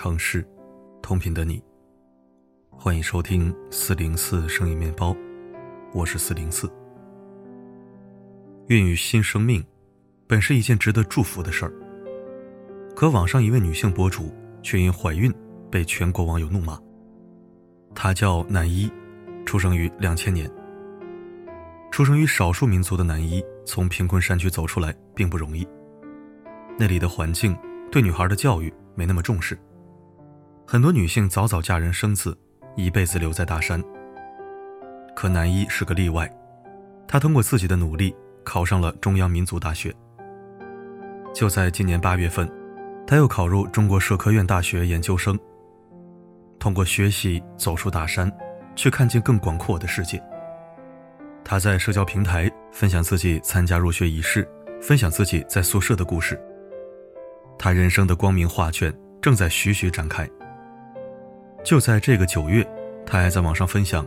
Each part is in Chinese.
城市，同频的你。欢迎收听四零四声音面包，我是四零四。孕育新生命，本是一件值得祝福的事儿。可网上一位女性博主却因怀孕被全国网友怒骂。她叫南一，出生于两千年。出生于少数民族的南一，从贫困山区走出来并不容易。那里的环境对女孩的教育没那么重视，很多女性早早嫁人生子，一辈子留在大山。可南一是个例外，她通过自己的努力考上了中央民族大学。就在今年八月份，她又考入中国社科院大学研究生。通过学习走出大山，去看见更广阔的世界。她在社交平台分享自己参加入学仪式，分享自己在宿舍的故事。他人生的光明画卷正在徐徐展开。就在这个九月，他还在网上分享，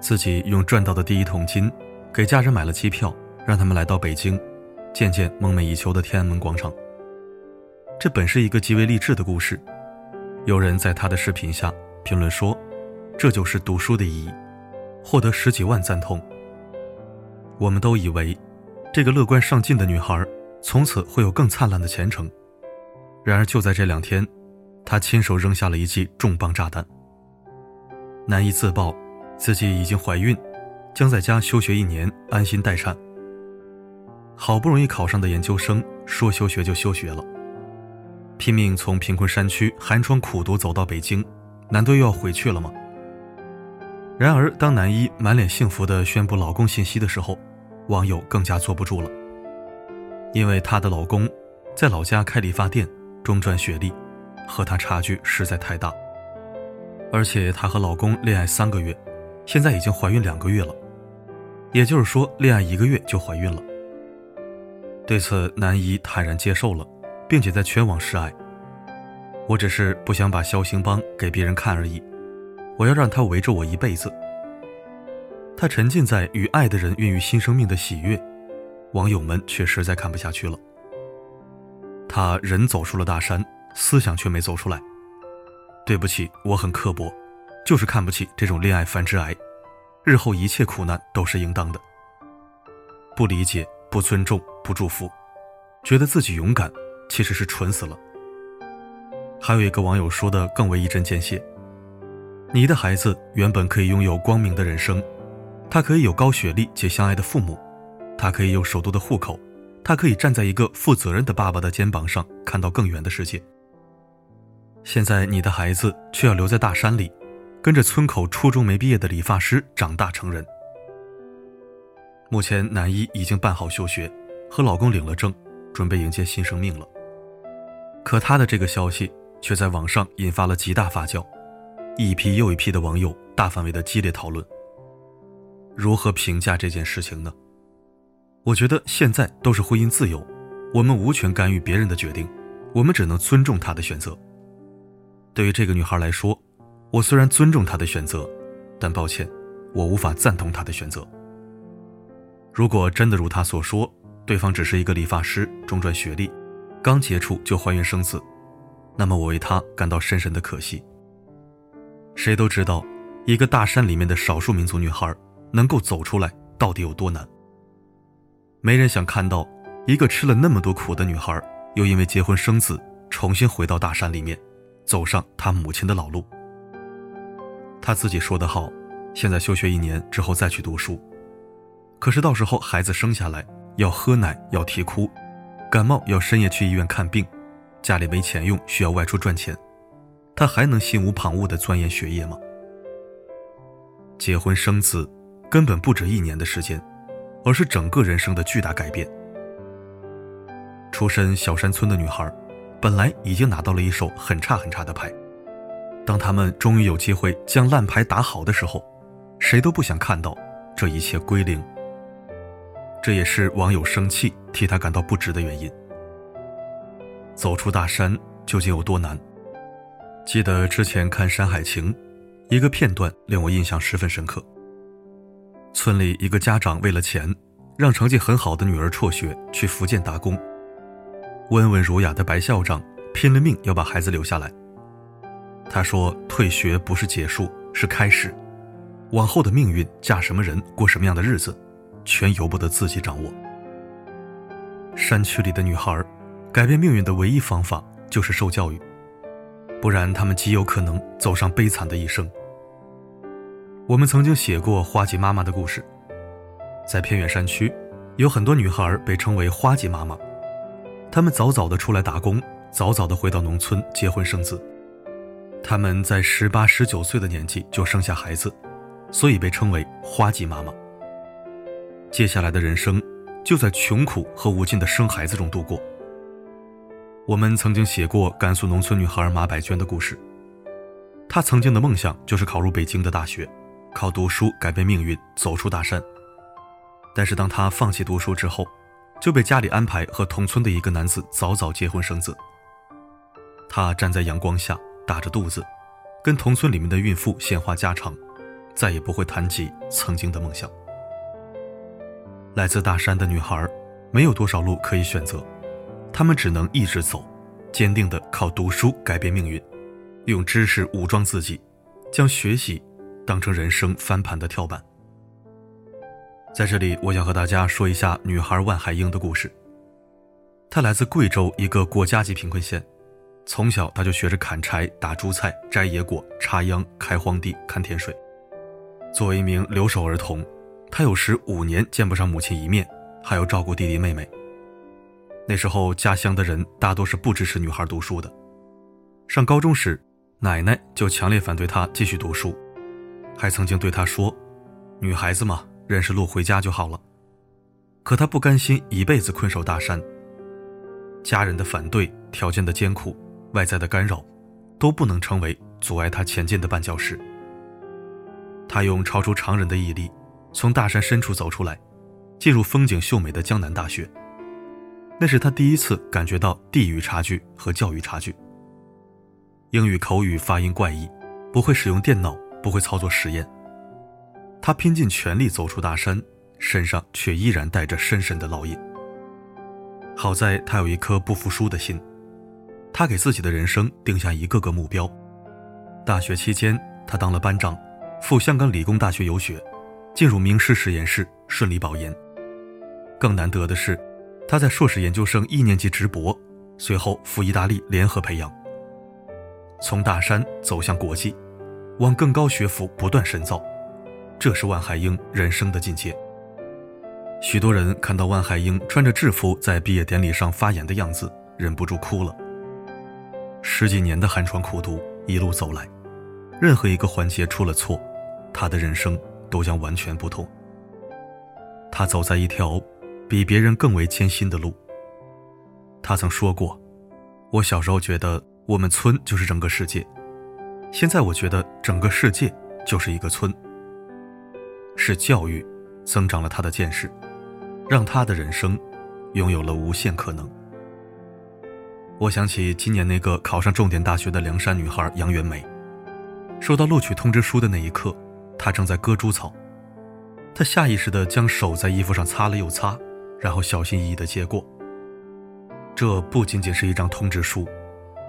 自己用赚到的第一桶金，给家人买了机票，让他们来到北京，见见梦寐以求的天安门广场。这本是一个极为励志的故事。有人在他的视频下评论说：“这就是读书的意义。”获得十几万赞同。我们都以为，这个乐观上进的女孩，从此会有更灿烂的前程。然而，就在这两天，他亲手扔下了一记重磅炸弹。南一自曝自己已经怀孕，将在家休学一年，安心待产。好不容易考上的研究生，说休学就休学了，拼命从贫困山区寒窗苦读走到北京，难道又要回去了吗？然而，当南一满脸幸福地宣布老公信息的时候，网友更加坐不住了，因为她的老公在老家开理发店。中专学历，和她差距实在太大。而且她和老公恋爱三个月，现在已经怀孕两个月了，也就是说，恋爱一个月就怀孕了。对此，南一坦然接受了，并且在全网示爱。我只是不想把肖星邦给别人看而已，我要让他围着我一辈子。他沉浸在与爱的人孕育新生命的喜悦，网友们却实在看不下去了。他人走出了大山，思想却没走出来。对不起，我很刻薄，就是看不起这种恋爱繁殖癌，日后一切苦难都是应当的。不理解、不尊重、不祝福，觉得自己勇敢，其实是蠢死了。还有一个网友说的更为一针见血：你的孩子原本可以拥有光明的人生，他可以有高学历且相爱的父母，他可以有首都的户口。他可以站在一个负责任的爸爸的肩膀上，看到更远的世界。现在你的孩子却要留在大山里，跟着村口初中没毕业的理发师长大成人。目前，南一已经办好休学，和老公领了证，准备迎接新生命了。可他的这个消息却在网上引发了极大发酵，一批又一批的网友大范围的激烈讨论。如何评价这件事情呢？我觉得现在都是婚姻自由，我们无权干预别人的决定，我们只能尊重他的选择。对于这个女孩来说，我虽然尊重她的选择，但抱歉，我无法赞同她的选择。如果真的如她所说，对方只是一个理发师，中专学历，刚接触就怀孕生子，那么我为她感到深深的可惜。谁都知道，一个大山里面的少数民族女孩能够走出来到底有多难。没人想看到一个吃了那么多苦的女孩，又因为结婚生子，重新回到大山里面，走上她母亲的老路。她自己说得好，现在休学一年之后再去读书。可是到时候孩子生下来要喝奶要啼哭，感冒要深夜去医院看病，家里没钱用需要外出赚钱，她还能心无旁骛地钻研学业吗？结婚生子，根本不止一年的时间。而是整个人生的巨大改变。出身小山村的女孩，本来已经拿到了一手很差很差的牌。当他们终于有机会将烂牌打好的时候，谁都不想看到这一切归零。这也是网友生气、替他感到不值的原因。走出大山究竟有多难？记得之前看《山海情》，一个片段令我印象十分深刻。村里一个家长为了钱，让成绩很好的女儿辍学去福建打工。温文儒雅的白校长拼了命要把孩子留下来，他说：“退学不是结束，是开始。往后的命运，嫁什么人，过什么样的日子，全由不得自己掌握。”山区里的女孩，改变命运的唯一方法就是受教育，不然她们极有可能走上悲惨的一生。我们曾经写过花季妈妈的故事，在偏远山区，有很多女孩被称为花季妈妈，他们早早的出来打工，早早的回到农村结婚生子。他们在十八、十九岁的年纪就生下孩子，所以被称为花季妈妈。接下来的人生。就在穷苦和无尽的生孩子中度过。我们曾经写过甘肃农村女孩马百娟的故事。她曾经的梦想就是考入北京的大学，靠读书改变命运，走出大山。但是当她放弃读书之后，就被家里安排和同村的一个男子早早结婚生子。她站在阳光下，打着肚子，跟同村里面的孕妇闲话家常，再也不会谈及曾经的梦想。来自大山的女孩，没有多少路可以选择，她们只能一直走，坚定地靠读书改变命运，用知识武装自己，将学习当成人生翻盘的跳板。在这里，我想和大家说一下女孩万海英的故事。她来自贵州一个国家级贫困县，从小她就学着砍柴、打猪菜、摘野果、插秧、开荒地、看田水。作为一名留守儿童。他有时五年见不上母亲一面，还要照顾弟弟妹妹。那时候家乡的人大多是不支持女孩读书的。上高中时，奶奶就强烈反对他继续读书，还曾经对他说：“女孩子嘛，认识路回家就好了。”可他不甘心一辈子困守大山。家人的反对、条件的艰苦、外在的干扰，都不能成为阻碍他前进的绊脚石。他用超出常人的毅力。从大山深处走出来，进入风景秀美的江南大学。那是他第一次感觉到地域差距和教育差距。英语口语发音怪异，不会使用电脑，不会操作实验。他拼尽全力走出大山，身上却依然带着深深的烙印。好在他有一颗不服输的心，他给自己的人生定下一个个目标。大学期间，他当了班长，赴香港理工大学游学。进入名师实验室，顺利保研。更难得的是，他在硕士研究生一年级直博，随后赴意大利联合培养。从大山走向国际，往更高学府不断深造，这是万海英人生的境界。许多人看到万海英穿着制服在毕业典礼上发言的样子，忍不住哭了。十几年的寒窗苦读，一路走来，任何一个环节出了错，他的人生。都将完全不同。他走在一条比别人更为艰辛的路。他曾说过：“我小时候觉得我们村就是整个世界，现在我觉得整个世界就是一个村。”是教育增长了他的见识，让他的人生拥有了无限可能。我想起今年那个考上重点大学的凉山女孩杨元梅，收到录取通知书的那一刻。她正在割猪草，他下意识地将手在衣服上擦了又擦，然后小心翼翼地接过。这不仅仅是一张通知书，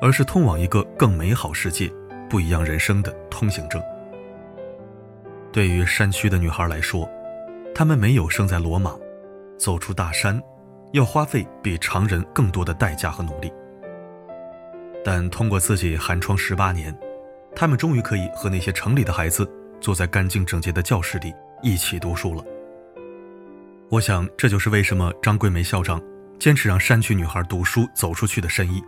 而是通往一个更美好世界、不一样人生的通行证。对于山区的女孩来说，她们没有生在罗马，走出大山，要花费比常人更多的代价和努力。但通过自己寒窗十八年，她们终于可以和那些城里的孩子。坐在干净整洁的教室里一起读书了。我想，这就是为什么张桂梅校长坚持让山区女孩读书走出去的深意。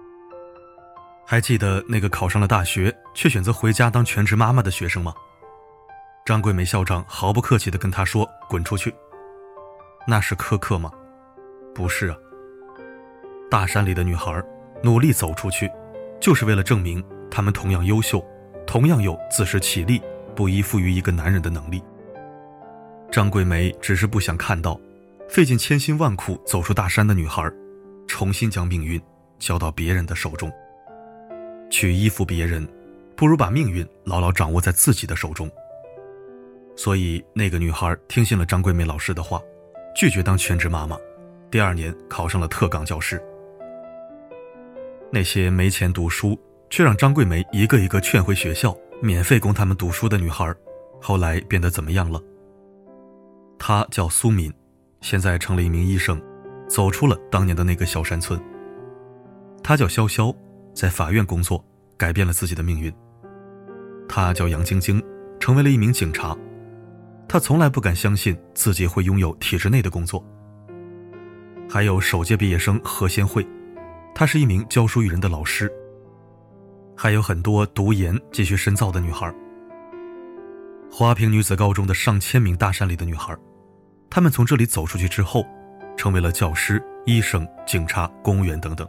还记得那个考上了大学却选择回家当全职妈妈的学生吗？张桂梅校长毫不客气地跟他说：“滚出去。”那是苛刻吗？不是啊。大山里的女孩努力走出去，就是为了证明她们同样优秀，同样有自食其力。不依附于一个男人的能力。张桂梅只是不想看到，费尽千辛万苦走出大山的女孩，重新将命运交到别人的手中。去依附别人，不如把命运牢牢掌握在自己的手中。所以，那个女孩听信了张桂梅老师的话，拒绝当全职妈妈，第二年考上了特岗教师。那些没钱读书却让张桂梅一个一个劝回学校，免费供他们读书的女孩，后来变得怎么样了？她叫苏敏，现在成了一名医生，走出了当年的那个小山村。她叫潇潇，在法院工作，改变了自己的命运。她叫杨晶晶，成为了一名警察。他从来不敢相信自己会拥有体制内的工作。还有首届毕业生何先慧，她是一名教书育人的老师。还有很多读研继续深造的女孩。华坪女子高中的上千名大山里的女孩，她们从这里走出去之后，成为了教师、医生、警察、公务员等等。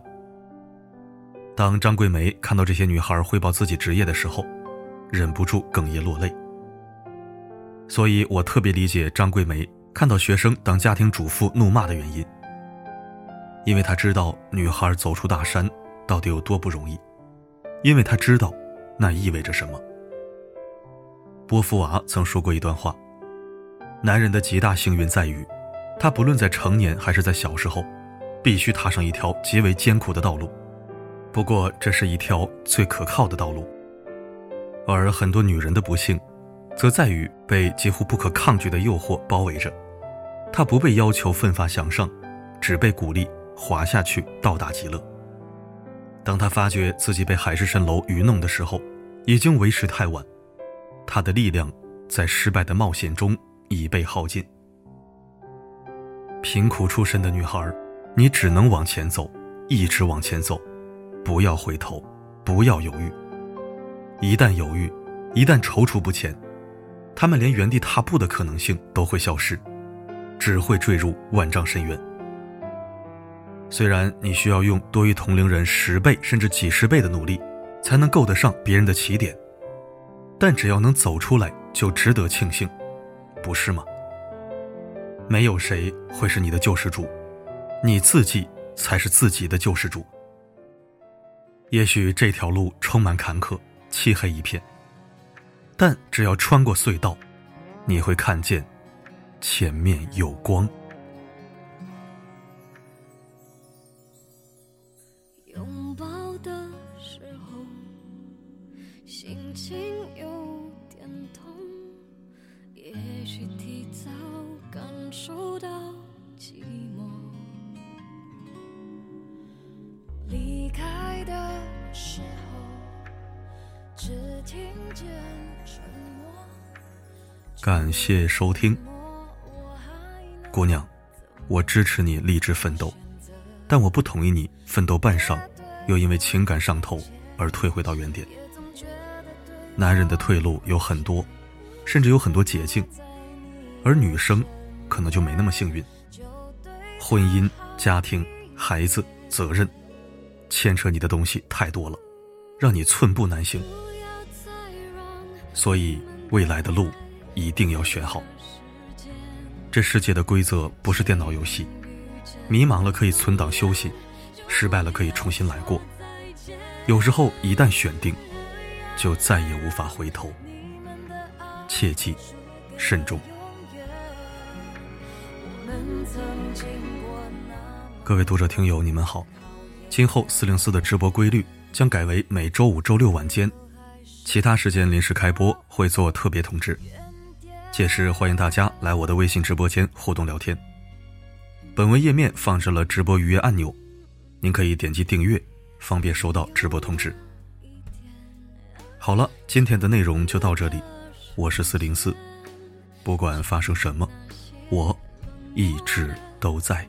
当张桂梅看到这些女孩汇报自己职业的时候，忍不住哽咽落泪。所以我特别理解张桂梅看到学生当家庭主妇怒骂的原因，因为她知道女孩走出大山到底有多不容易。因为她知道，那意味着什么。波伏娃曾说过一段话：男人的极大幸运在于，他不论在成年还是在小时候，必须踏上一条极为艰苦的道路。不过，这是一条最可靠的道路。而很多女人的不幸，则在于被几乎不可抗拒的诱惑包围着，她不被要求奋发向上，只被鼓励滑下去，到达极乐。当他发觉自己被海市蜃楼愚弄的时候，已经为时太晚。他的力量在失败的冒险中已被耗尽。贫苦出身的女孩，你只能往前走，一直往前走，不要回头，不要犹豫。一旦犹豫，一旦踌躇不前，他们连原地踏步的可能性都会消失，只会坠入万丈深渊。虽然你需要用多于同龄人十倍甚至几十倍的努力，才能够得上别人的起点，但只要能走出来，就值得庆幸，不是吗？没有谁会是你的救世主，你自己才是自己的救世主。也许这条路充满坎坷，漆黑一片，但只要穿过隧道你会看见前面有光。拥抱的时候心情有点痛也许提早感受到寂寞。离开的时候只听见感谢收听，姑娘，我支持你励志奋斗，但我不同意你奋斗半晌，又因为情感上头而退回到原点。男人的退路有很多，甚至有很多捷径，而女生可能就没那么幸运。婚姻、家庭、孩子、责任，牵扯你的东西太多了，让你寸步难行。所以未来的路。一定要选好。这世界的规则不是电脑游戏，迷茫了可以存档休息，失败了可以重新来过。有时候一旦选定，就再也无法回头。切记，慎重。各位读者听友，你们好。今后四零四的直播规律将改为每周五、周六晚间，其他时间临时开播会做特别通知。届时欢迎大家来我的微信直播间互动聊天。本文页面放置了直播预约按钮，您可以点击订阅，方便收到直播通知。好了，今天的内容就到这里，我是四零四，不管发生什么，我一直都在。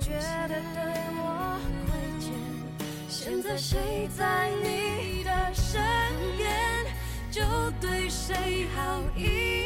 觉得对谁在你的身边，就对谁好一点。